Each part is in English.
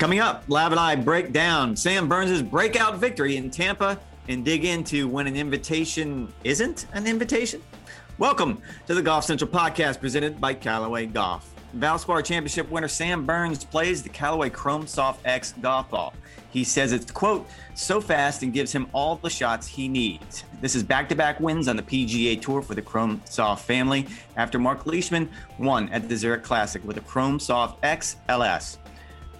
Coming up, Lav and I break down Sam Burns' breakout victory in Tampa and dig into when an invitation isn't an invitation. Welcome to the Golf Central podcast presented by Callaway Golf. Valspar Championship winner Sam Burns plays the Callaway Chrome Soft X golf ball. He says it's, quote, so fast and gives him all the shots he needs. This is back to back wins on the PGA Tour for the Chrome Soft family after Mark Leishman won at the Zurich Classic with a Chrome Soft X LS.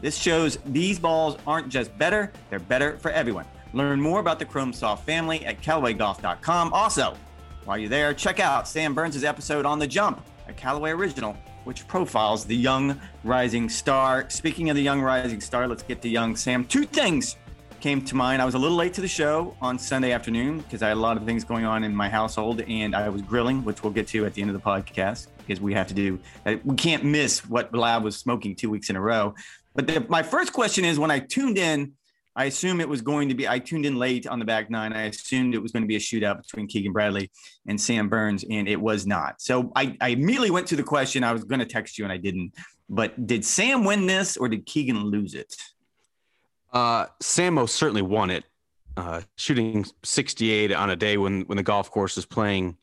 This shows these balls aren't just better, they're better for everyone. Learn more about the Chrome Soft family at CallawayGolf.com. Also, while you're there, check out Sam Burns' episode on The Jump, a Callaway original, which profiles the young rising star. Speaking of the young rising star, let's get to young Sam. Two things came to mind. I was a little late to the show on Sunday afternoon because I had a lot of things going on in my household and I was grilling, which we'll get to at the end of the podcast because we have to do, we can't miss what Lav was smoking two weeks in a row. But the, my first question is when I tuned in, I assume it was going to be, I tuned in late on the back nine. I assumed it was going to be a shootout between Keegan Bradley and Sam Burns, and it was not. So I, I immediately went to the question. I was going to text you and I didn't. But did Sam win this or did Keegan lose it? Uh, Sam most certainly won it, uh, shooting 68 on a day when, when the golf course was playing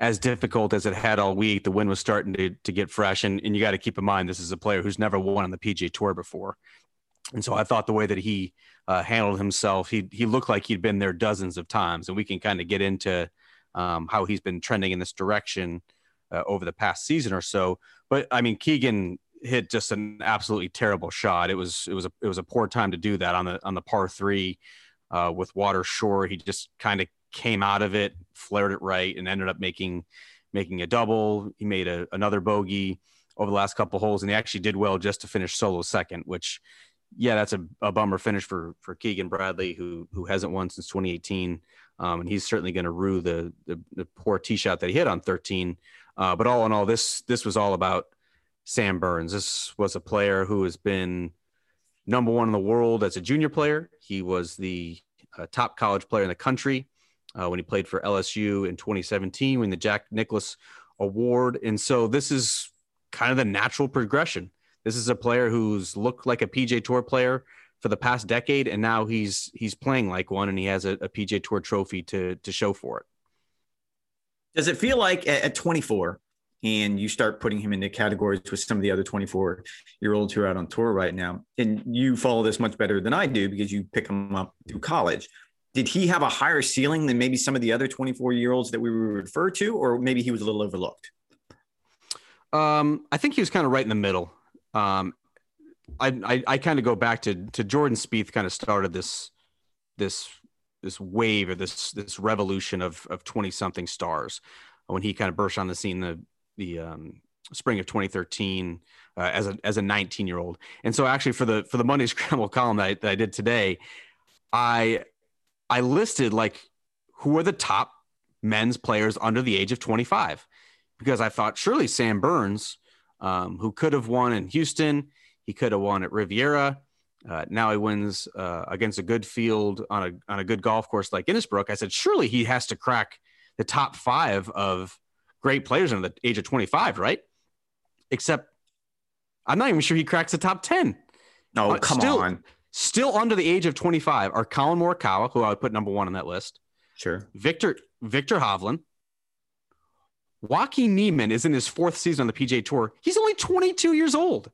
as difficult as it had all week. The wind was starting to, to get fresh. And, and you got to keep in mind, this is a player who's never won on the PGA Tour before. And so I thought the way that he uh, handled himself, he, he looked like he'd been there dozens of times. And we can kind of get into um, how he's been trending in this direction uh, over the past season or so. But I mean, Keegan hit just an absolutely terrible shot. It was it was a it was a poor time to do that on the on the par three uh, with water shore. He just kind of came out of it, flared it right, and ended up making making a double. He made a, another bogey over the last couple holes, and he actually did well just to finish solo second. Which, yeah, that's a, a bummer finish for for Keegan Bradley, who who hasn't won since 2018, um, and he's certainly going to rue the, the, the poor tee shot that he hit on 13. Uh, but all in all, this this was all about Sam Burns. This was a player who has been number one in the world as a junior player. He was the uh, top college player in the country uh, when he played for LSU in 2017, winning the Jack Nicklaus Award. And so this is kind of the natural progression. This is a player who's looked like a PGA Tour player for the past decade, and now he's he's playing like one, and he has a, a PGA Tour trophy to to show for it. Does it feel like at 24, and you start putting him into categories with some of the other 24 year olds who are out on tour right now, and you follow this much better than I do because you pick them up through college did he have a higher ceiling than maybe some of the other 24 year olds that we refer to, or maybe he was a little overlooked? Um, I think he was kind of right in the middle. Um, I, I, I kind of go back to, to Jordan Spieth kind of started this, this, this wave or this, this revolution of, of 20 something stars when he kind of burst on the scene, the, the, um, spring of 2013, uh, as a, as a 19 year old. And so actually for the, for the Monday scramble column that I, that I did today, I, I listed like who are the top men's players under the age of 25 because I thought surely Sam Burns, um, who could have won in Houston, he could have won at Riviera. Uh, now he wins uh, against a good field on a on a good golf course like Innisbrook. I said surely he has to crack the top five of great players under the age of 25, right? Except I'm not even sure he cracks the top 10. No, uh, come still, on still under the age of 25 are Collin Morikawa, who I would put number one on that list. Sure. Victor Viktor Hovland. Joaquin Niemann is in his fourth season on the PGA Tour. He's only 22 years old.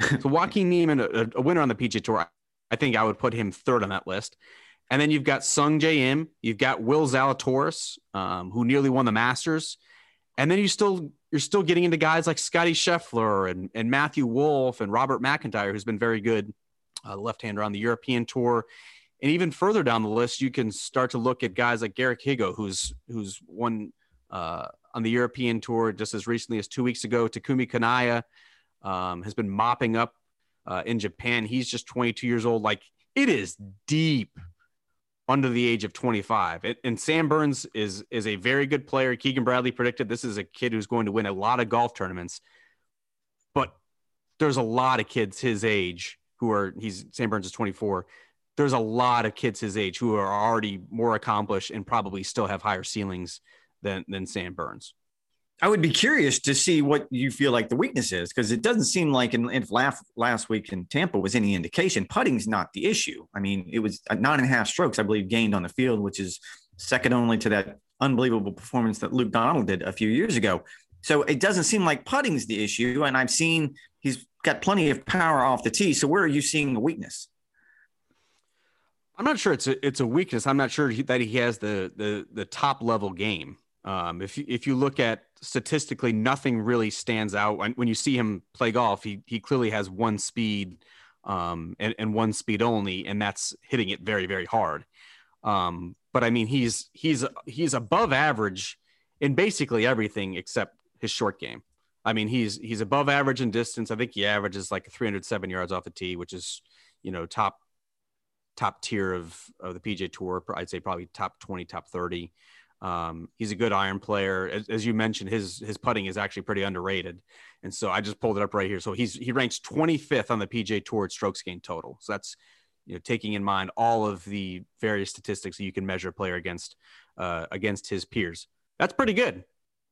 so Joaquin Niemann, a, a, winner on the PGA Tour, I think I would put him third on that list. And then you've got Sungjae Im, you've got Will Zalatoris, um, who nearly won the Masters, and then you still you're still getting into guys like Scottie Scheffler and, and Matthew Wolff and Robert MacIntyre, who's been very good uh, left-hander on the European Tour. And even further down the list, you can start to look at guys like Garrick Higgo, who's who's won uh, on the European Tour just as recently as two weeks ago. Takumi Kanaya um, has been mopping up uh, in Japan. He's just 22 years old. Like it is deep under the age of 25. It, and Sam Burns is is a very good player. Keegan Bradley predicted this is a kid who's going to win a lot of golf tournaments. But there's a lot of kids his age who are he's Sam Burns is 24. There's a lot of kids his age who are already more accomplished and probably still have higher ceilings than than Sam Burns. I would be curious to see what you feel like the weakness is because it doesn't seem like in, if last last week in Tampa was any indication, putting's not the issue. I mean, it was nine and a half strokes, I believe, gained on the field, which is second only to that unbelievable performance that Luke Donald did a few years ago. So it doesn't seem like putting's the issue. And I've seen got plenty of power off the tee. So where are you seeing the weakness? I'm not sure it's a it's a weakness. I'm not sure that he has the the the top level game. Um, if you if you look at statistically, nothing really stands out when, when you see him play golf. He he clearly has one speed, um, and, and one speed only, and that's hitting it very very hard. Um, but I mean, he's he's he's above average in basically everything except his short game. I mean, he's he's above average in distance. I think he averages like 307 yards off the tee, which is you know top top tier of of the PGA Tour. I'd say probably top 20, top 30. Um, he's a good iron player. As, as, you mentioned, his his putting is actually pretty underrated. And so I just pulled it up right here. So he's he ranks 25th on the PGA Tour strokes gained total. So that's you know taking in mind all of the various statistics that you can measure a player against uh, against his peers. That's pretty good.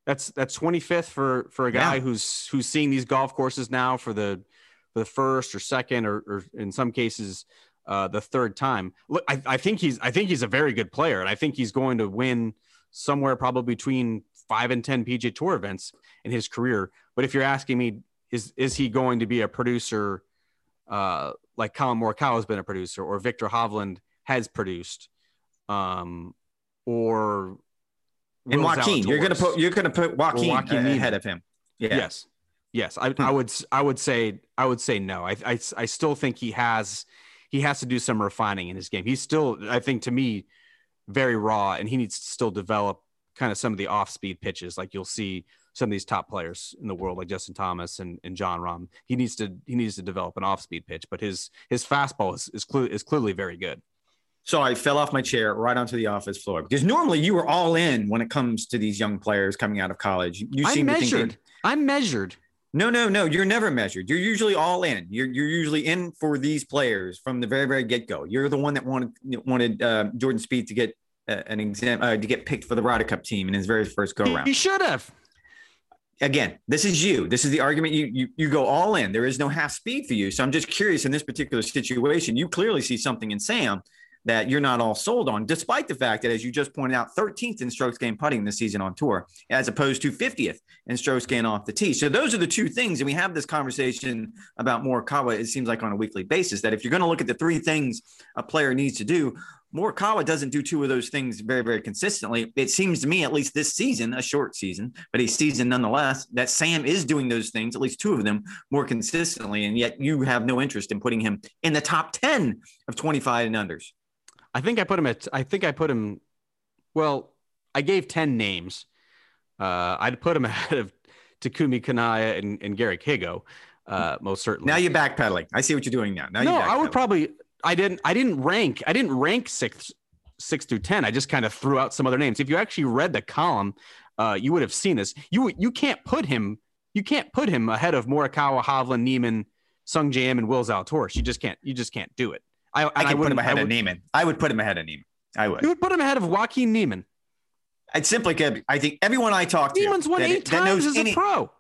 That's that's 25th for for a guy yeah. who's who's seeing these golf courses now for the for the first or second or, or in some cases uh, the third time. Look, I, I think he's I think he's a very good player, and I think he's going to win somewhere probably between five and 10 PGA Tour events in his career. But if you're asking me, is, is he going to be a producer uh, like Collin Morikawa has been a producer or Viktor Hovland has produced um, or and Joaquin, you're gonna put you're gonna put Joaquin, Joaquin ahead of him. Yeah. Yes, yes. I, hmm. I would I would say I would say no. I, I I still think he has he has to do some refining in his game. He's still I think to me very raw, and he needs to still develop kind of some of the off speed pitches. Like you'll see some of these top players in the world, like Justin Thomas and, and Jon Rahm. He needs to he needs to develop an off speed pitch, but his his fastball is is, is clearly very good. So I fell off my chair right onto the office floor because normally you were all in when it comes to these young players coming out of college. You I'm seem measured. to think they, I'm measured. No, no, no. You're never measured. You're usually all in. You're, you're usually in for these players from the very, very get go. You're the one that wanted wanted uh, Jordan Spieth to get uh, an exam uh, to get picked for the Ryder Cup team in his very first go round. He should have. Again, this is you. This is the argument you, you you go all in. There is no half speed for you. So I'm just curious in this particular situation, you clearly see something in Sam that you're not all sold on, despite the fact that, as you just pointed out, 13th in strokes gained putting this season on tour, as opposed to 50th in strokes gained off the tee. So those are the two things. And we have this conversation about Morikawa, it seems like on a weekly basis, that if you're going to look at the three things a player needs to do, Morikawa doesn't do two of those things very, very consistently. It seems to me, at least this season, a short season, but a season nonetheless, that Sam is doing those things, at least two of them, more consistently. And yet you have no interest in putting him in the top 10 of 25 and unders. I think I put him at. I think I put him. Well, I gave ten names. Uh, I'd put him ahead of Takumi Kanaya and, and Garrick Higgo, uh, most certainly. Now you're backpedaling. I see what you're doing now. Now no, I would probably. I didn't. I didn't rank. I didn't rank six six through ten. I just kind of threw out some other names. If you actually read the column, uh, you would have seen this. You you can't put him. You can't put him ahead of Morikawa, Hovland, Niemann, Sungjae Im, and Will Zalatoris. You just can't. You just can't do it. I, I could I put him ahead of Niemann. I would put him ahead of Niemann. I would. You would put him ahead of Joaquin Niemann. I'd simply get. I think everyone I talk to. Niemann's won eight that times as any, a pro.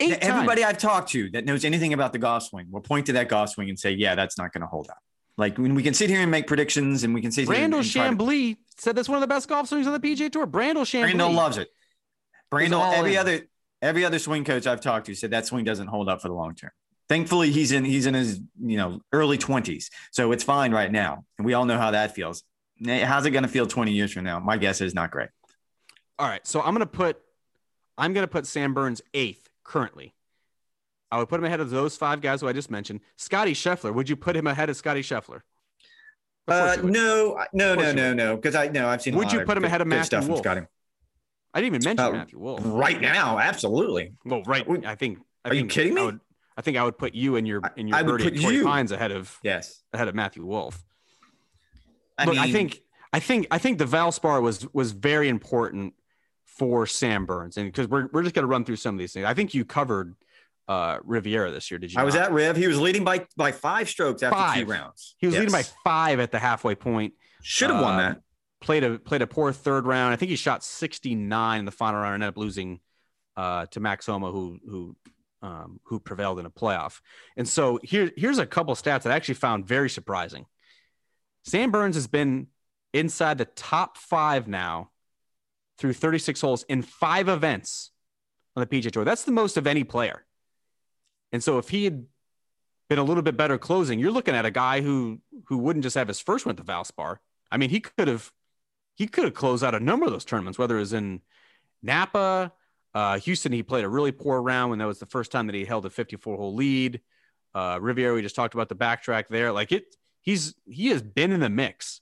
Eight everybody times. I've talked to that knows anything about the golf swing will point to that golf swing and say, "Yeah, that's not going to hold up." Like when we can sit here and make predictions, and we can say Randall Chamblee to, said that's one of the best golf swings on the PGA Tour. Brandel Chamblee. Brandel loves it. Brandel. Every in. other every other swing coach I've talked to said that swing doesn't hold up for the long term. Thankfully, he's in he's in his you know early twenties, so it's fine right now, and we all know how that feels. How's it going to feel twenty years from now? My guess is not great. All right, so I'm going to put I'm going to put Sam Burns eighth currently. I would put him ahead of those five guys who I just mentioned. Scottie Scheffler, would you put him ahead of Scottie Scheffler? Uh, no, no, no, no, no, because I know I've seen. Would you put him ahead of Matthew Wolff? I didn't even mention uh, Matthew Wolff. Right now, absolutely. Well, right. I think. I Are think you kidding me? I would, I think I would put you in your in your I would put you Fines ahead of yes ahead of Matthew Wolff. I Look, mean, I think I think I think the Valspar was was very important for Sam Burns, and because we're we're just gonna run through some of these things. I think you covered uh, Riviera this year. Did you? I was at Riv. He was leading by by five strokes after five. two rounds. He was yes. leading by five at the halfway point. Should have uh, won that. Played a played a poor third round. I think he shot 69 in the final round and ended up losing uh, to Max Homa, who who um, who prevailed in a playoff. And so here here's a couple stats that I actually found very surprising. Sam Burns has been inside the top five now through 36 holes in five events on the PGA Tour. That's the most of any player. And so if he had been a little bit better closing, you're looking at a guy who who wouldn't just have his first win at the Valspar. I mean, he could have he could have closed out a number of those tournaments, whether it was in Napa, uh, Houston. He played a really poor round when that was the first time that he held a 54 hole lead. Uh, Riviera, we just talked about the backtrack there. Like it, he's he has been in the mix,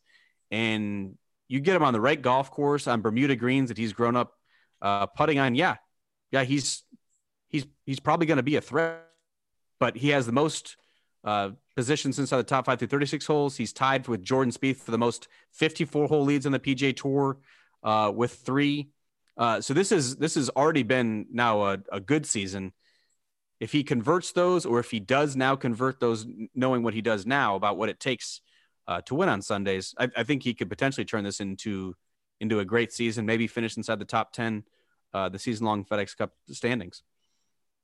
and you get him on the right golf course on Bermuda greens that he's grown up uh, putting on. Yeah, yeah, he's he's he's probably going to be a threat, but he has the most uh, positions inside the top five through 36 holes. He's tied with Jordan Spieth for the most 54 hole leads on the PGA Tour uh, with three. Uh, so this is this has already been now a, a good season. If he converts those, or if he does now convert those, knowing what he does now about what it takes uh, to win on Sundays, I, I, think he could potentially turn this into into a great season. Maybe finish inside the top ten, uh, the season long FedEx Cup standings.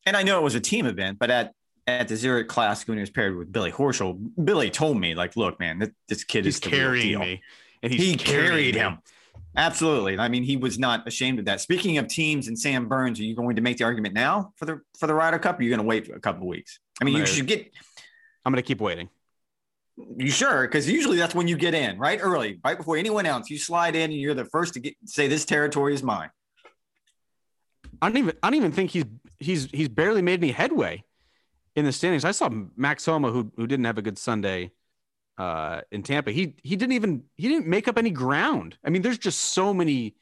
And I know it was a team event, but at at the Zurich Classic when he was paired with Billy Horschel, Billy told me like, "Look, man, this, this kid he's is carrying me," and he carried him. Absolutely. I mean, he was not ashamed of that. Speaking of teams and Sam Burns, are you going to make the argument now for the for the Ryder Cup? Or are you going to wait a couple of weeks? I mean, gonna, you should get. I'm going to keep waiting. You sure? Because usually that's when you get in, right? Early, right before anyone else. You slide in and you're the first to get say this territory is mine. I don't even I don't even think he's he's he's barely made any headway in the standings. I saw Max Homa who who didn't have a good Sunday uh in Tampa. He he didn't even he didn't make up any ground. I mean, there's just so many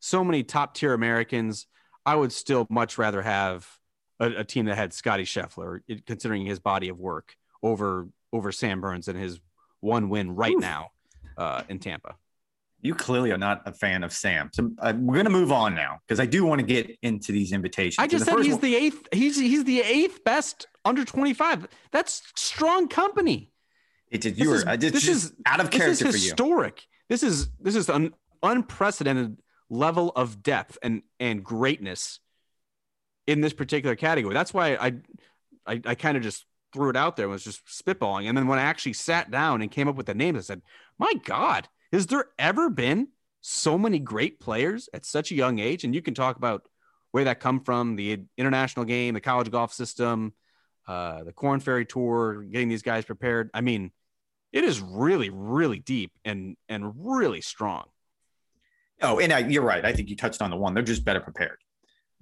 so many top tier Americans. I would still much rather have a, a team that had Scottie Scheffler, considering his body of work, over over Sam Burns and his one win right Oof. now uh, in Tampa. You clearly are not a fan of Sam. So uh, we're going to move on now because I do want to get into these invitations. I just said he's one- the eighth. He's he's the eighth best under twenty five. That's strong company. It's you were this is out of character for you. this is historic. This is this is an unprecedented level of depth and and greatness in this particular category. That's why I I, I kind of just threw it out there and was just spitballing. And then when I actually sat down and came up with the names, I said, My God, has there ever been so many great players at such a young age? And you can talk about where that come from, the international game, the college golf system, uh, the Corn Ferry Tour, getting these guys prepared. I mean, it is really, really deep and and really strong. Oh, and I, you're right. I think you touched on the one. They're just better prepared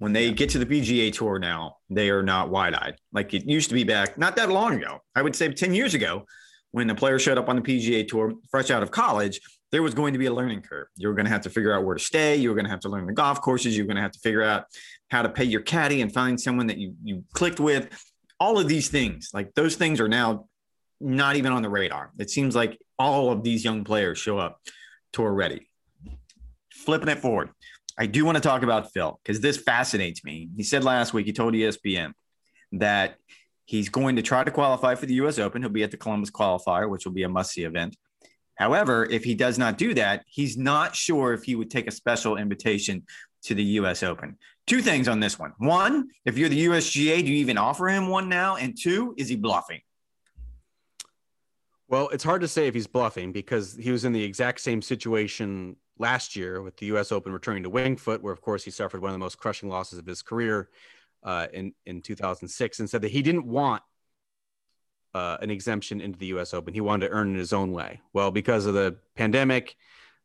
when they get to the PGA Tour now, they are not wide eyed like it used to be back not that long ago. I would say 10 years ago, when the player showed up on the PGA Tour fresh out of college, there was going to be a learning curve. You were going to have to figure out where to stay. You were going to have to learn the golf courses. You were going to have to figure out how to pay your caddy and find someone that you, you clicked with. All of these things, like those things are now not even on the radar. It seems like all of these young players show up tour ready. Flipping it forward. I do want to talk about Phil because this fascinates me. He said last week, he told ESPN that he's going to try to qualify for the US Open. He'll be at the Columbus qualifier, which will be a must see event. However, if he does not do that, he's not sure if he would take a special invitation to the US Open. Two things on this one. One, if you're the USGA, do you even offer him one now? And two, is he bluffing? Well, it's hard to say if he's bluffing because he was in the exact same situation last year with the U.S. Open returning to Winged Foot, where of course he suffered one of the most crushing losses of his career uh, in in 2006, and said that he didn't want uh, an exemption into the U.S. Open. He wanted to earn it his own way. Well, because of the pandemic,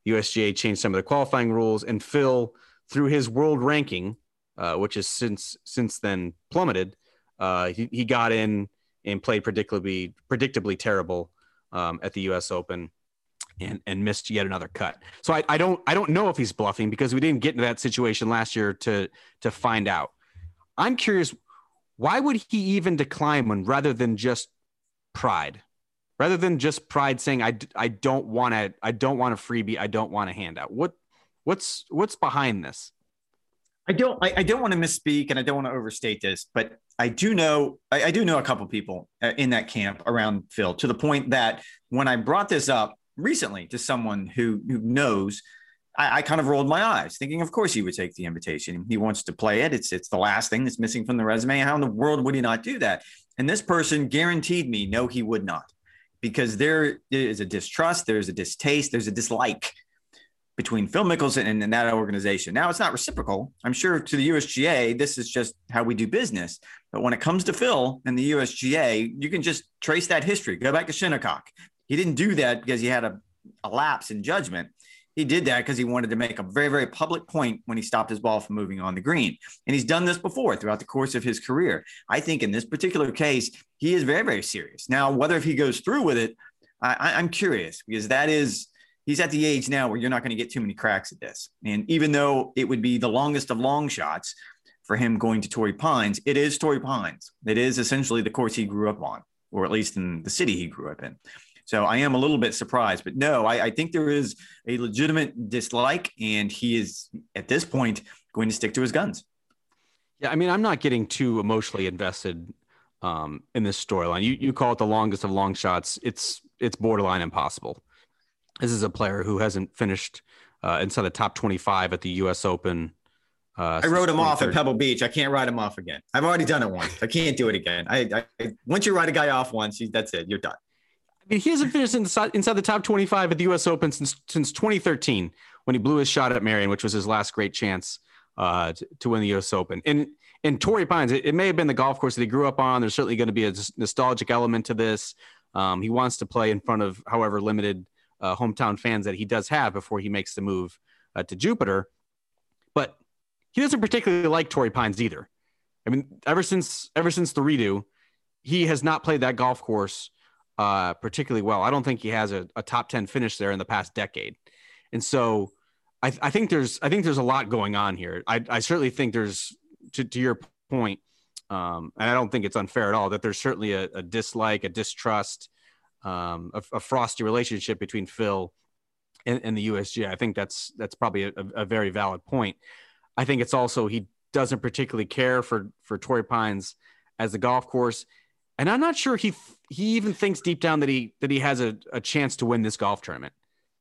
USGA changed some of the qualifying rules, and Phil, through his world ranking, uh, which has since since then plummeted, uh, he, he got in and played predictably predictably terrible um, at the U.S. Open and and missed yet another cut. So I, I don't I don't know if he's bluffing because we didn't get into that situation last year to to find out. I'm curious, why would he even decline one rather than just pride? Rather than just pride saying I, I don't want to I don't want a freebie I don't want a handout. What what's what's behind this? I don't I, I don't want to misspeak and I don't want to overstate this, but I do know I, I do know a couple people uh, in that camp around Phil to the point that when I brought this up recently to someone who who knows I, I, kind of rolled my eyes, thinking, of course he would take the invitation. He wants to play it. It's it's the last thing that's missing from the resume. How in the world would he not do that? And this person guaranteed me, no, he would not, because there is a distrust, there's a distaste, there's a dislike between Phil Mickelson and, and that organization. Now it's not reciprocal. I'm sure to the USGA, this is just how we do business. But when it comes to Phil and the USGA, you can just trace that history. Go back to Shinnecock. He didn't do that because he had a, a lapse in judgment. He did that because he wanted to make a very, very public point when he stopped his ball from moving on the green. And he's done this before throughout the course of his career. I think in this particular case, he is very, very serious. Now, whether if he goes through with it, I, I'm curious because that is he's at the age now where you're not going to get too many cracks at this. And even though it would be the longest of long shots for him going to Torrey Pines, it is Torrey Pines. It is essentially the course he grew up on, or at least in the city he grew up in. So I am a little bit surprised, but no, I, I think there is a legitimate dislike, and he is at this point going to stick to his guns. Yeah, I mean, I'm not getting too emotionally invested um, in this storyline. You you call it the longest of long shots. It's it's borderline impossible. This is a player who hasn't finished uh, inside the top 25 at the U.S. Open. Uh, I wrote him off at Pebble Beach. I can't write him off again. I've already done it once. I can't do it again. I, I once you write a guy off once, that's it. You're done. I mean, he hasn't finished inside, inside the top 25 at the U.S. Open since since 2013 when he blew his shot at Merion, which was his last great chance uh, to, to, win the U.S. Open. And in Torrey Pines, it, it, may have been the golf course that he grew up on. There's certainly going to be a nostalgic element to this. Um, he wants to play in front of however limited uh, hometown fans that he does have before he makes the move uh, to Jupiter. But he doesn't particularly like Torrey Pines either. I mean, ever since ever since the redo, he has not played that golf course uh, particularly well. I don't think he has a, a, top 10 finish there in the past decade. And so I, I, think there's, I think there's a lot going on here. I, I certainly think there's to, to your point, um, and I don't think it's unfair at all that there's certainly a, a dislike, a distrust, um, a, a, frosty relationship between Phil and, and, the USG. I think that's, that's probably a, a very valid point. I think it's also, he doesn't particularly care for, for Torrey Pines as a golf course and I'm not sure he he even thinks deep down that he that he has a, a chance to win this golf tournament.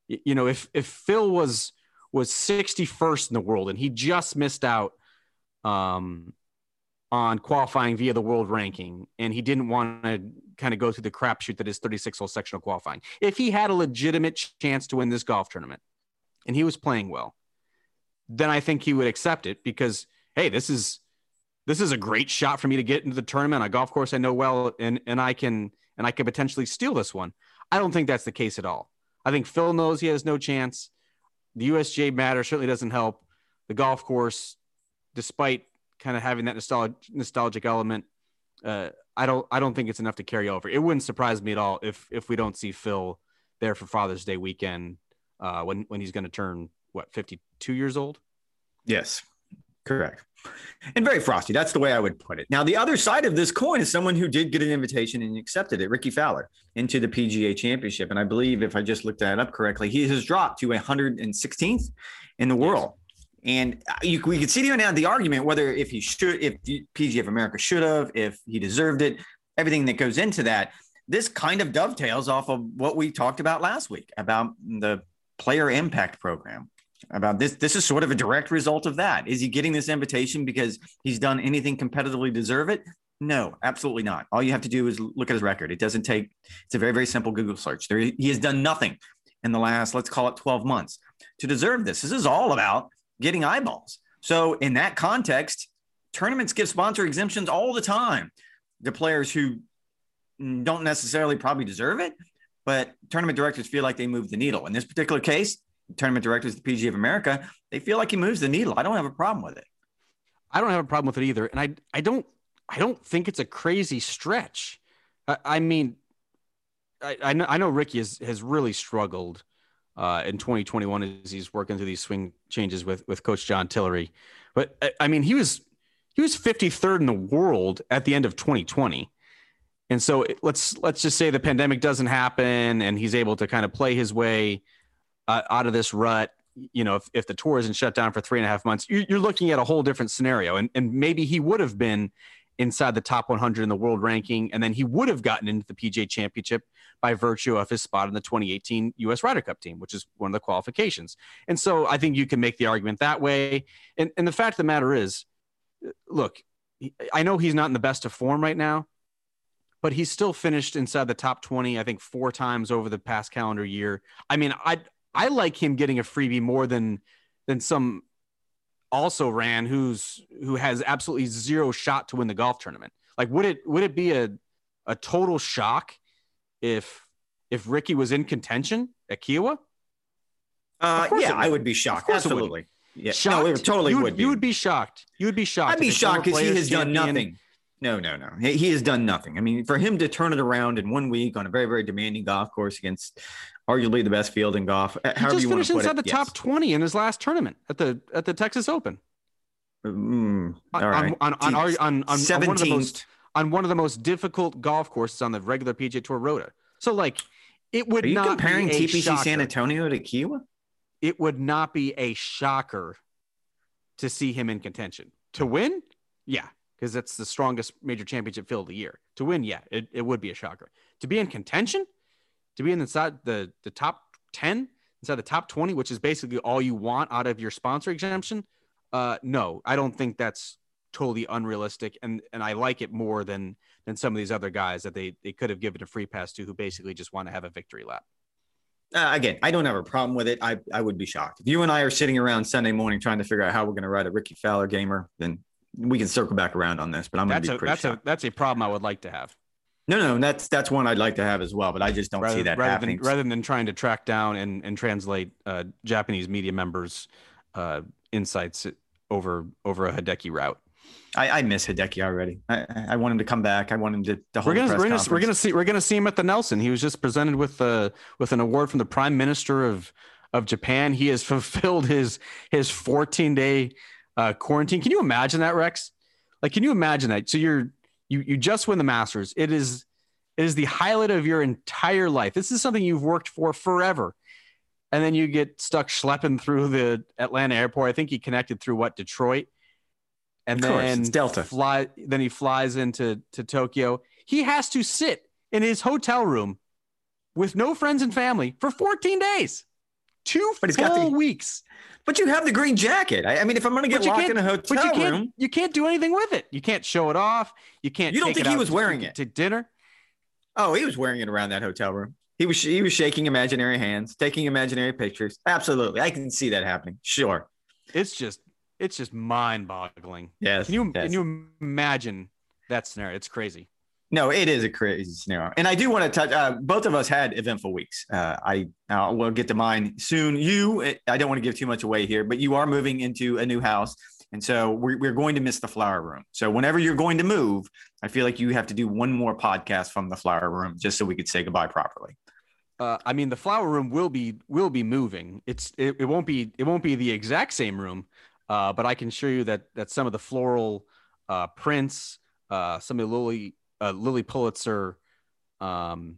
You know, if if Phil was was 61st in the world and he just missed out um, on qualifying via the world ranking, and he didn't want to kind of go through the crapshoot that is 36 hole sectional qualifying. If he had a legitimate chance to win this golf tournament, and he was playing well, then I think he would accept it because hey, this is this is a great shot for me to get into the tournament a golf course I know well, and and I can and I can potentially steal this one. I don't think that's the case at all. I think Phil knows he has no chance. The USGA matter certainly doesn't help. The golf course, despite kind of having that nostalgic nostalgic element, uh, I don't I don't think it's enough to carry over. It wouldn't surprise me at all if if we don't see Phil there for Father's Day weekend uh, when when he's going to turn what 52 years old. Yes, correct and very frosty. That's the way I would put it. Now, the other side of this coin is someone who did get an invitation and accepted it, Rickie Fowler, into the PGA Championship. And I believe, if I just looked that up correctly, he has dropped to 116th in the world. And uh, you, we could see now the argument whether if he should, if PGA of America should have, if he deserved it, everything that goes into that. This kind of dovetails off of what we talked about last week about the player impact program about this. This is sort of a direct result of that. Is he getting this invitation because he's done anything competitively deserve it? No, absolutely not. All you have to do is look at his record. It doesn't take, it's a very, very simple Google search. There, he has done nothing in the last, let's call it 12 months to deserve this. This is all about getting eyeballs. So, in that context, tournaments give sponsor exemptions all the time to players who don't necessarily probably deserve it, but tournament directors feel like they move the needle. In this particular case, tournament directors, the PGA of America, they feel like he moves the needle. I don't have a problem with it. I don't have a problem with it either, and I I don't I don't think it's a crazy stretch. I, I mean, I I know, I know Rickie has has really struggled uh, in 2021 as he's working through these swing changes with with Coach John Tillery, but I, mean he was he was 53rd in the world at the end of 2020. And so let's let's just say the pandemic doesn't happen and he's able to kind of play his way uh, out of this rut. You know if, if the tour isn't shut down for three and a half months you're, you're looking at a whole different scenario. And, and maybe he would have been inside the top 100 in the world ranking, and then he would have gotten into the PGA Championship by virtue of his spot in the 2018 U.S. Ryder Cup team, which is one of the qualifications. And so I think you can make the argument that way. And, and the fact of the matter is, look, I know he's not in the best of form right now, but he's still finished inside the top 20, I think, four times over the past calendar year. I mean, I I like him getting a freebie more than than some also ran who's who has absolutely zero shot to win the golf tournament. Like would it would it be a a total shock if if Rickie was in contention at Kiawah? Uh, yeah, I would be shocked. Absolutely. Yeah, shocked? no, it totally you would, would be. You would be shocked. You would be shocked. I'd be shocked because he has done nothing. No, no, no. He, he has done nothing. I mean, for him to turn it around in one week on a very, very demanding golf course against arguably the best field in golf. He just finished inside it. the yes. top twenty in his last tournament at the at the Texas Open. Mm, all right. On on, on, on, on, on, one of the most on one of the most difficult golf courses on the regular PGA Tour Rota. So like, it would Are you not comparing TPC shocker. San Antonio to Kiawah? It would not be a shocker to see him in contention to win. Yeah, because that's the strongest major championship field of the year. To win, yeah, it, it would be a shocker. To be in contention, to be inside the the top 10 inside the top 20 which is basically all you want out of your sponsor exemption uh no i don't think that's totally unrealistic and and i like it more than than some of these other guys that they they could have given a free pass to who basically just want to have a victory lap uh, again, I don't have a problem with it. I, I would be shocked if you and I are sitting around Sunday morning trying to figure out how we're going to write a Rickie Fowler gamer. Then we can circle back around on this. But I'm going to be pretty that's shocked. a that's a problem I would like to have. No, no, that's that's one I'd like to have as well, but I just don't rather, see that rather happening. Than, rather than trying to track down and, and translate uh, Japanese media members' uh, insights over over a Hideki route. I, I miss Hideki already. I, I want him to come back. I want him to. to we're gonna we're gonna, we're gonna see we're gonna see him at the Nelson. He was just presented with the with an award from the Prime Minister of of Japan. He has fulfilled his his 14 day uh, quarantine. Can you imagine that, Rex? Like, can you imagine that? So you're you you just win the Masters. It is it is the highlight of your entire life. This is something you've worked for forever. And then you get stuck schlepping through the Atlanta airport. I think he connected through what Detroit, and of then Delta. Fly. Then he flies into to Tokyo. He has to sit in his hotel room with no friends and family for 14 days, two but full got the, weeks. But you have the green jacket. I, I mean, if I'm going to get locked in a hotel you can't, room, you can't do anything with it. You can't show it off. You can't. You don't think he was wearing to, it to dinner? Oh, he was wearing it around that hotel room. He was he was shaking imaginary hands, taking imaginary pictures. Absolutely, I can see that happening. Sure, it's just it's just mind boggling. Yes. Can you yes. can you imagine that scenario? It's crazy. No, it is a crazy scenario, and I do want to touch. Uh, both of us had eventful weeks. Uh, I uh, will get to mine soon. You, I don't want to give too much away here, but you are moving into a new house, and so we're, we're going to miss the flower room. So whenever you're going to move, I feel like you have to do one more podcast from the flower room just so we could say goodbye properly. Uh, I mean, the flower room will be will be moving. It's it, it won't be it won't be the exact same room, uh, but I can show you that that some of the floral uh, prints, uh, some of the Lilly uh, Lilly Pulitzer um,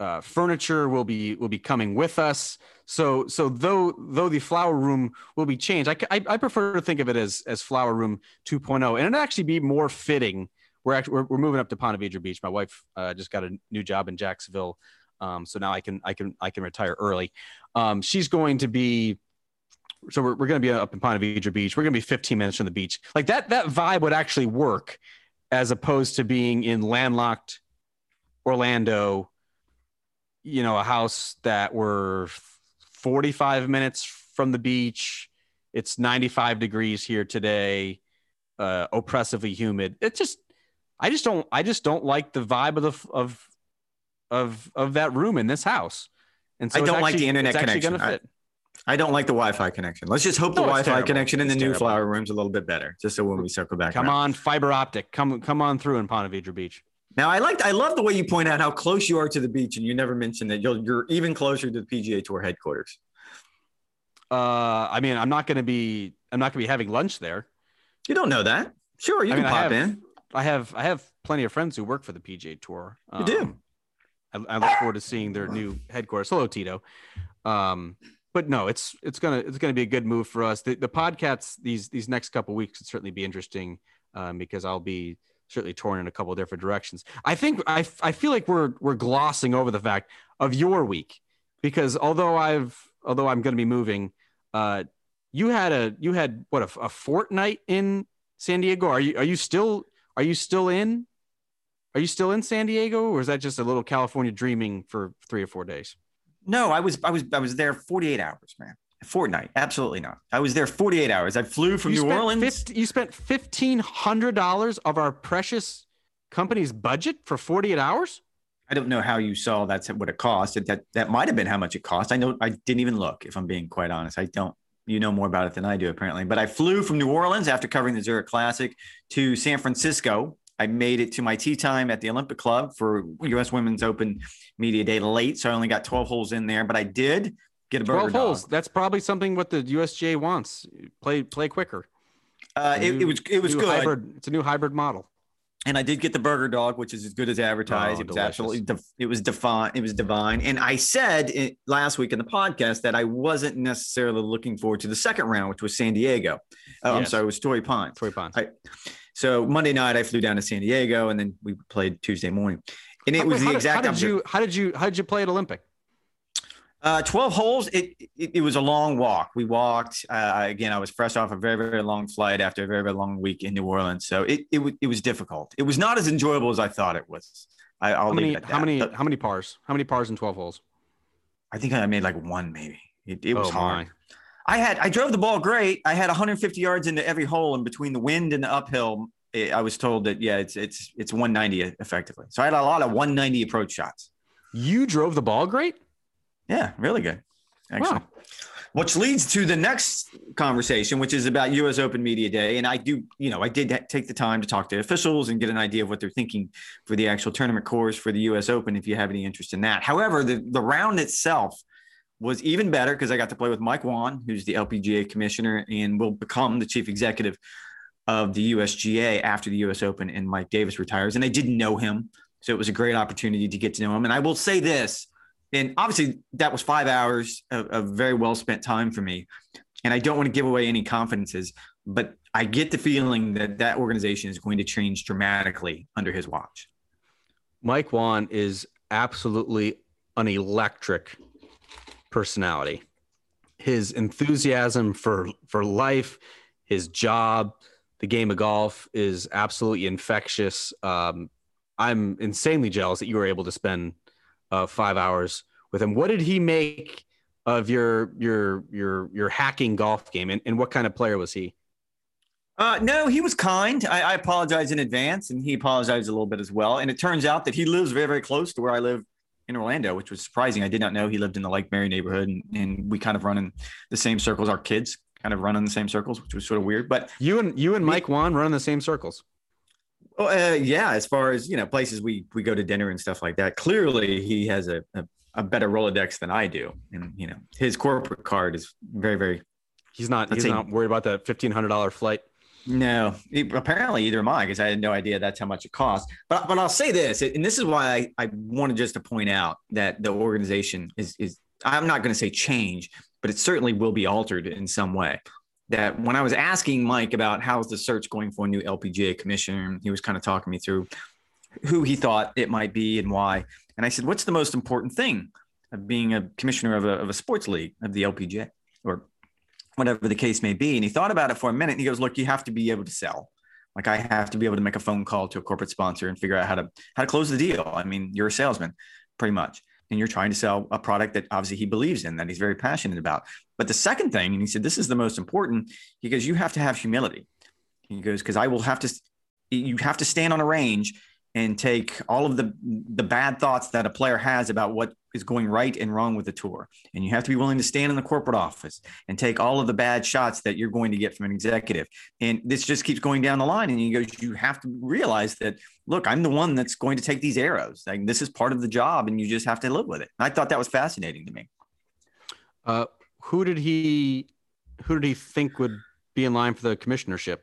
uh, furniture will be will be coming with us. So so though though the flower room will be changed, I, I, I prefer to think of it as as flower room 2.0, and it'd actually be more fitting. We're actually we're, we're moving up to Ponte Vedra Beach. My wife uh, just got a new job in Jacksonville, um, so now I can I can I can retire early. Um, she's going to be. So we're, we're going to be up in Ponte Vedra Beach. We're going to be 15 minutes from the beach. Like that that vibe would actually work, as opposed to being in landlocked Orlando you know, a house that we're 45 minutes from the beach. It's 95 degrees here today, uh, oppressively humid. It just, I just don't, I just don't like the vibe of the, of, of, of that room in this house. And so I don't actually, like the internet connection. I, I, don't like the Wi-Fi connection. Let's just hope no, the Wi-Fi terrible. connection in the it's new terrible. flower room's a little bit better, just so when we circle back. Come around. on, fiber optic. Come, come on through in Ponte Vedra Beach. Now I liked I love the way you point out how close you are to the beach, and you never mentioned that you're you're even closer to the PGA Tour headquarters. Uh, I mean, I'm not going to be I'm not going to be having lunch there. You don't know that. Sure, you I can mean, pop I have, in. I have I have plenty of friends who work for the PGA Tour. Um, you do. I, I, look forward to seeing their new headquarters. Hello, Tito. Um, but no, it's it's gonna it's gonna be a good move for us. The, the podcasts these these next couple weeks could certainly be interesting um, because I'll be certainly torn in a couple different directions. I think I, I feel like we're we're glossing over the fact of your week because although I've although I'm to be moving, uh, you had a you had what a, a fortnight in San Diego. Are you are you still are you still in? Are you still in San Diego, or is that just a little California dreaming for three or four days? No, I was I was I was there 48 hours, man. Fortnight, absolutely not. I was there 48 hours. I flew from you New Orleans. 50, you spent fifteen hundred dollars of our precious company's budget for 48 hours. I don't know how you saw that's what it cost. That that might have been how much it cost. I know I didn't even look. If I'm being quite honest, I don't. You know more about it than I do, apparently. But I flew from New Orleans after covering the Zurich Classic to San Francisco. I made it to my tee time at the Olympic Club for U.S. Women's Open Media Day late, so I only got 12 holes in there. But I did get a 12 burger holes. dog. That's probably something what the USGA wants. Play play quicker. Uh, it, it was it was good. Hybrid, it's a new hybrid model. and I did get the burger dog, which is as good as advertised. Oh, it was delicious. absolutely, def- it was divine. It was divine. And I said it, last week in the podcast that I wasn't necessarily looking forward to the second round, which was San Diego. Oh, I'm sorry, it was Torrey Pines. Toy Ponds. I- So Monday night I flew down to San Diego, and then we played Tuesday morning. And it How- was the did- exact How did you? How did you? How did you play at Olympic? Uh, 12 holes. It, it it was a long walk. We walked. Uh, again, I was fresh off a very very long flight after a very very long week in New Orleans, so it it, wa- it was difficult. It was not as enjoyable as I thought it was. I, I'll How leave many? How many? How many pars? How many pars in 12 holes? I think I made like one maybe. It, it was Oh, hard. my. I had I drove the ball great. I had 150 yards into every hole, and between the wind and the uphill, eh, I was told that yeah, it's it's it's 190 effectively. So I had a lot of 190 approach shots. You drove the ball great. Yeah, really good. Actually. Wow. Which leads to the next conversation, which is about U.S. Open Media Day. And I do, you know, I did take the time to talk to officials and get an idea of what they're thinking for the actual tournament course for the U.S. Open. If you have any interest in that, however, the the round itself was even better because I got to play with Mike Whan, who's the LPGA commissioner and will become the chief executive of the USGA after the U.S. Open and Mike Davis retires. And I didn't know him, so it was a great opportunity to get to know him. And I will say this and obviously that was five hours of, of very well spent time for me and i don't want to give away any confidences but i get the feeling that that organization is going to change dramatically under his watch Mike Whan is absolutely an electric personality. His enthusiasm for for life, his job, the game of golf is absolutely infectious. Um, I'm insanely jealous that you were able to spend uh, five hours with him. What did he make of your your your your hacking golf game, and, and what kind of player was he? uh, no he was kind I, I apologize in advance and he apologized a little bit as well and it turns out that he lives very very close to where i live in orlando which was surprising i did not know he lived in the lake mary neighborhood and, and we kind of run in the same circles our kids kind of run in the same circles which was sort of weird but You and you and Mike Whan run in the same circles. Oh, uh, yeah, as far as you know, places we we go to dinner and stuff like that. Clearly, he has a, a a better Rolodex than I do, and you know, his corporate card is very very. He's not. He's not worried about that fifteen hundred dollar flight. No, apparently either am I because I had no idea that's how much it costs. But but I'll say this, and this is why I, I wanted just to point out that the organization is is I'm not going to say change, but it certainly will be altered in some way. That when I was asking Mike about how's the search going for a new LPGA commissioner, he was kind of talking me through who he thought it might be and why. And I said, what's the most important thing of being a commissioner of a, of a sports league of the LPGA whatever the case may be? And he thought about it for a minute and he goes, look, you have to be able to sell. Like I have to be able to make a phone call to a corporate sponsor and figure out how to how to close the deal. I mean, you're a salesman, pretty much, and you're trying to sell a product that obviously he believes in, that he's very passionate about. But the second thing, and he said this is the most important, he goes, you have to have humility. He goes, because I will have to, you have to stand on a range and take all of the the bad thoughts that a player has about what is going right and wrong with the tour. And you have to be willing to stand in the corporate office and take all of the bad shots that you're going to get from an executive. And this just keeps going down the line. And he goes you have to realize that look i'm the one that's going to take these arrows. Like this is part of the job and you just have to live with it. And i thought that was fascinating to me. Uh, who did he? Who did he think would be in line for the commissionership?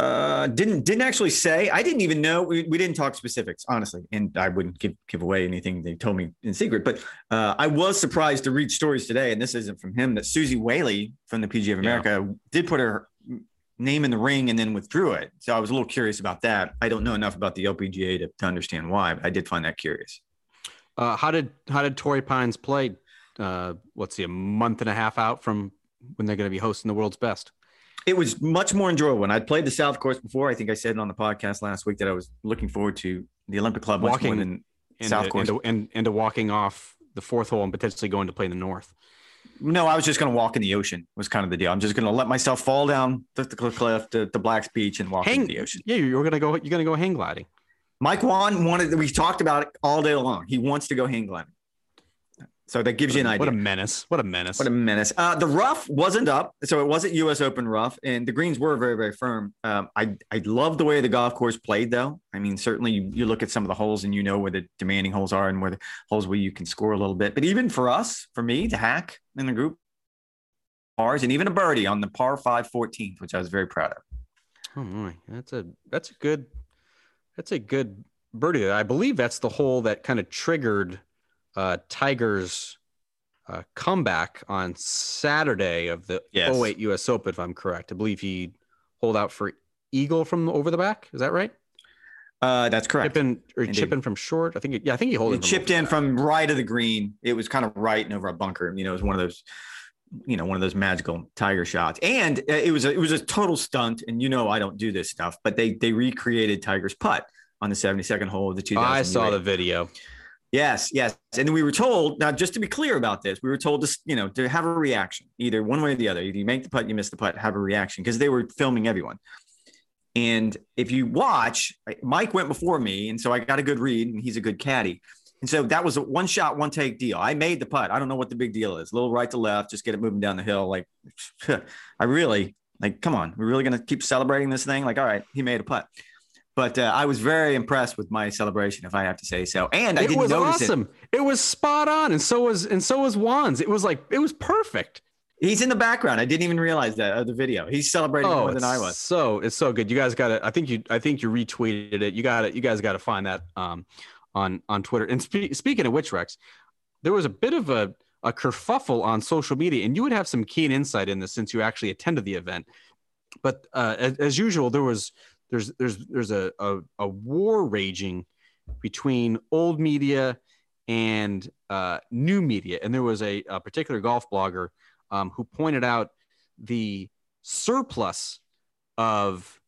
Uh, didn't didn't actually say. I didn't even know. We, we didn't talk specifics, honestly, and I wouldn't give give away anything they told me in secret. But uh, I was surprised to read stories today, and this isn't from him. That Suzy Whaley from the PGA of America did put her name in the ring and then withdrew it. So I was a little curious about that. I don't know enough about the LPGA to, to understand why, but I did find that curious. Uh, how did how did Torrey Pines play? Uh, let's see, a month and a half out from when they're going to be hosting the world's best. It was much more enjoyable. When I'd played the South Course before, I think I said on the podcast last week that I was looking forward to the Olympic Club Walking than And, South and, Course. and, and, and walking off the fourth hole and potentially going to play in the north. No, I was just going to walk in the ocean. Was kind of the deal. I'm just going to let myself fall down the, the cliff to, to Black's Beach and walk Hang, into the ocean. yeah, you're gonna go. You're gonna go hang gliding. Mike Whan wanted. We talked about it all day long. He wants to go hang gliding. So that gives you an idea. What a menace! What a menace! What a menace. Uh, the rough wasn't up, so it wasn't U.S. Open rough, and the greens were very, very firm. Um, I I love the way the golf course played, though. I mean, certainly you, you look at some of the holes and you know where the demanding holes are and where the holes where you can score a little bit. But even for us, for me, the hack in the group, pars, and even a birdie on the par five 14th, which I was very proud of. Oh my, that's a that's a good that's a good birdie. I believe that's the hole that kind of triggered uh, Tiger's uh, comeback on Saturday of the Yes. 08 U.S. Open, if I'm correct. I believe he holed out for eagle from over the back. Is that right? Uh, that's correct. Chipping or Indeed. chipping from short. I think. Yeah, I think he holed He it chipped in back. from right of the green. It was kind of right and over a bunker. You know, it was one of those, you know, one of those magical tiger shots. And uh, it was a, it was a total stunt. And you know, I don't do this stuff, but they they recreated Tiger's putt on the 72nd hole of the 2000. I saw the video. Yes, yes. And then we were told now, just to be clear about this, we were told to you know to have a reaction, either one way or the other. You make the putt, you miss the putt, have a reaction because they were filming everyone. And if you watch, Mike went before me, and so I got a good read, and he's a good caddy. And so that was a one shot, one take deal. I made the putt. I don't know what the big deal is. A little right to left, just get it moving down the hill. Like, I really like, come on, we're really gonna keep celebrating this thing. Like, all right, he made a putt. But uh, I was very impressed with my celebration, if I have to say so. And I it didn't was notice it. awesome. It. was spot on, and so was and so was Whan's. It was like it was perfect. He's in the background. I didn't even realize that of the video. He's celebrating more than I was. So it's so good. You guys got to. I think you. I think you retweeted it. You got it. You guys got to find that um, on on Twitter. And spe- speaking of which, Rex, there was a bit of a a kerfuffle on social media, and you would have some keen insight in this since you actually attended the event. But uh, as, as usual, there was there's there's there's a, a a war raging between old media and uh, new media, and there was a, a particular golf blogger um, who pointed out the surplus of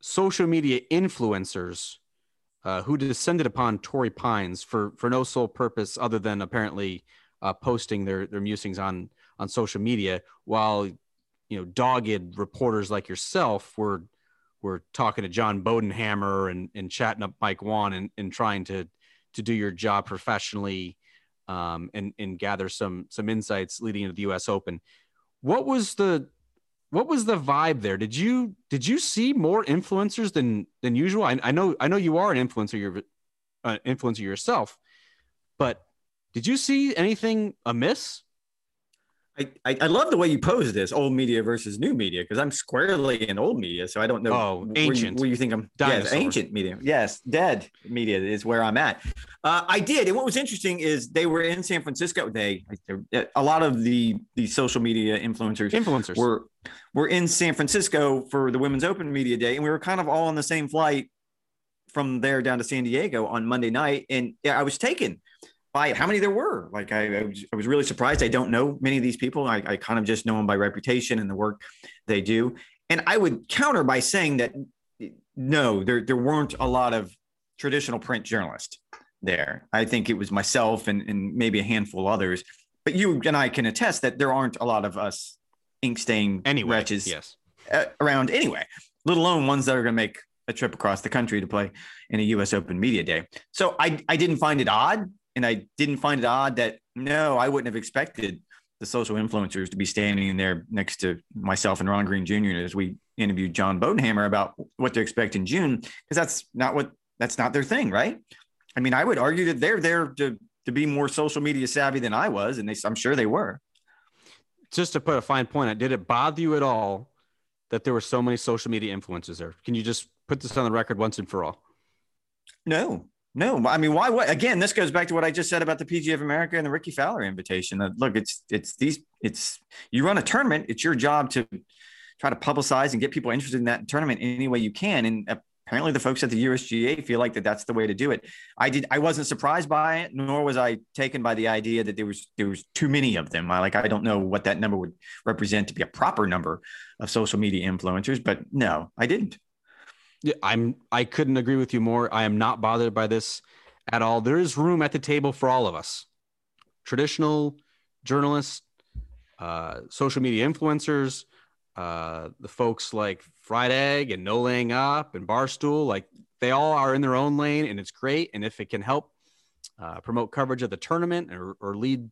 social media influencers uh, who descended upon Torrey Pines for for no sole purpose other than apparently uh, posting their their musings on on social media, while you know dogged reporters like yourself were were talking to John Bodenhamer and and chatting up Mike Whan and, and trying to to do your job professionally um, and and gather some some insights leading into the U.S. Open. What was the what was the vibe there? Did you did you see more influencers than than usual? I, I know I know you are an influencer, you're uh, influencer yourself, but did you see anything amiss? I, I, I love the way you pose this old media versus new media because I'm squarely in old media. So I don't know. Oh, where you- ancient. Where you, think I'm? Dinosaur. Yes, ancient media. Yes, dead media is where I'm at. Uh, I did. And what was interesting is they were in San Francisco. They, a lot of the, the social media influencers Influencers. were were in San Francisco for the Women's Open Media Day, and we were kind of all on the same flight from there down to San Diego on Monday night. And yeah, I was taken by how many there were. Like I, I, was, I was really surprised. I don't know many of these people. I, I kind of just know them by reputation and the work they do. And I would counter by saying that no, there there weren't a lot of traditional print journalists there. I think it was myself and, and maybe a handful of others. But you and I can attest that there aren't a lot of us ink stained anyway, wretches yes. uh, around anyway, let alone ones that are going to make a trip across the country to play in a U.S. Open Media Day. So I, I didn't find it odd. And I didn't find it odd that no, I wouldn't have expected the social influencers to be standing there next to myself and Ron Green Jr. as we interviewed John Bodenhamer about what to expect in June, because that's not what that's not their thing, right? I mean, I would argue that they're there to to be more social media savvy than I was, and they, I'm sure they were. Just to put a fine point on, did it bother you at all that there were so many social media influencers there? Can you just put this on the record once and for all? No, no. I mean, why? What? Again, this goes back to what I just said about the PGA of America and the Rickie Fowler invitation. Look, it's it's these. It's you run a tournament. It's your job to try to publicize and get people interested in that tournament any way you can. And apparently the folks at the USGA feel like that that's the way to do it. I did I wasn't surprised by it, nor was I taken by the idea that there was there was too many of them. I like I don't know what that number would represent to be a proper number of social media influencers, but no, I didn't. Yeah, I'm I couldn't agree with you more. I am not bothered by this at all. There is room at the table for all of us. Traditional journalists, uh, social media influencers, uh, the folks like Fried Egg and No Laying Up and Barstool, like they all are in their own lane and it's great. And if it can help uh, promote coverage of the tournament or, or, lead,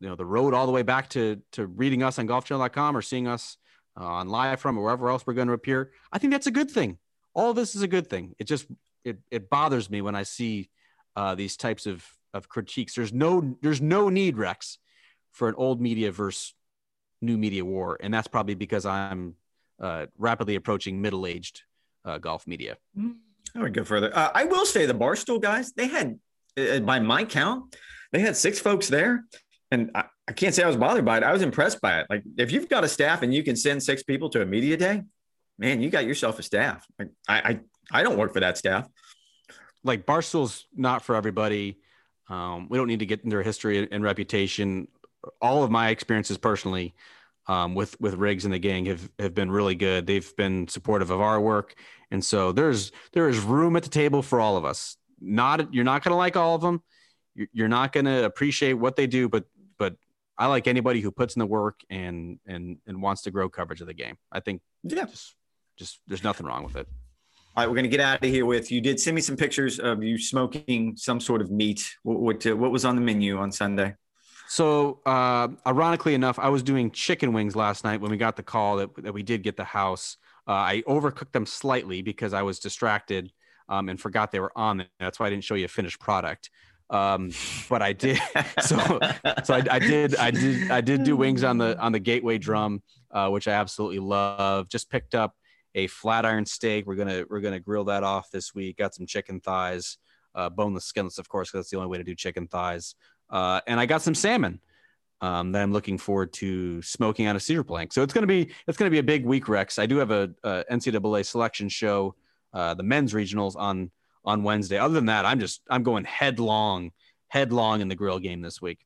you know, the road all the way back to, to reading us on golfchannel.com or seeing us uh, on live from or wherever else we're going to appear, I think that's a good thing. All this is a good thing. It just, it, it bothers me when I see uh, these types of, of critiques. There's no, there's no need Rex for an old media versus new media war, and that's probably because I'm uh, rapidly approaching middle aged uh, golf media. I would go further. Uh, I will say the Barstool guys, they had, uh, by my count, they had six folks there. And I, I, can't say I was bothered by it. I was impressed by it. Like, if you've got a staff and you can send six people to a media day, man, you got yourself a staff. Like, I, I, I don't work for that staff. Like, Barstool's not for everybody. Um, we don't need to get into their history and reputation all of my experiences personally um, with with Riggs and the gang have have been really good. They've been supportive of our work, and so there's there is room at the table for all of us. Not you're not going to like all of them. You're not going to appreciate what they do, but but I like anybody who puts in the work and and and wants to grow coverage of the game. I think yeah, just just there's nothing wrong with it. All right, we're going to get out of here with you. Did send me some pictures of you smoking some sort of meat. What what, uh, what was on the menu on Sunday? So, uh, ironically enough, I was doing chicken wings last night when we got the call that, that we did get the house. Uh, I overcooked them slightly because I was distracted um, and forgot they were on there. That's why I didn't show you a finished product. Um, but I did. So, so I, I, did. I did. I did do wings on the on the Gateway drum, uh, which I absolutely love. Just picked up a flat iron steak. We're gonna we're gonna grill that off this week. Got some chicken thighs, uh, boneless, skinless, of course, because that's the only way to do chicken thighs. Uh, and I got some salmon um, that I'm looking forward to smoking on a cedar plank. So it's gonna be it's gonna be a big week, Rex. I do have a, a NCAA selection show, uh, the men's regionals on on Wednesday. Other than that, I'm just I'm going headlong headlong in the grill game this week.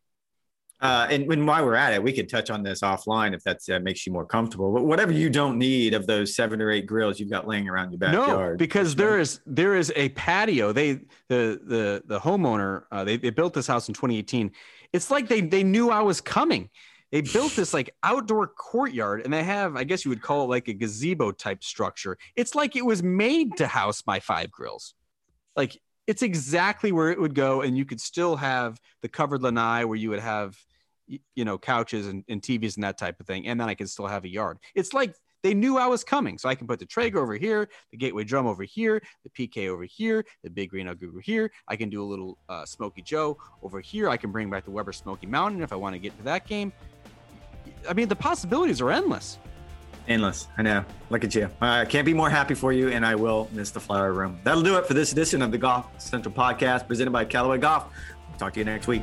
Uh, and when while we're at it, we could touch on this offline if that uh, makes you more comfortable. But whatever you don't need of those seven or eight grills you've got laying around your backyard. No, because there is there is a patio. They the the the homeowner uh, they they built this house in 2018. It's like they they knew I was coming. They built this like outdoor courtyard, and they have I guess you would call it like a gazebo type structure. It's like it was made to house my five grills. Like it's exactly where it would go, and you could still have the covered lanai where you would have you know couches and, and TVs and that type of thing, and then I can still have a yard. It's like they knew I was coming, so I can put the Traeger over here, the Gateway drum over here, the PK over here, the Big Green Egg over here. I can do a little uh, Smoky Joe over here. I can bring back the Weber Smoky Mountain if I want to get to that game. I mean, the possibilities are endless. Endless. I know. Look at you. I can't be more happy for you, and I will miss the flower room. That'll do it for this edition of the Golf Central podcast presented by Callaway Golf. talk to you next week.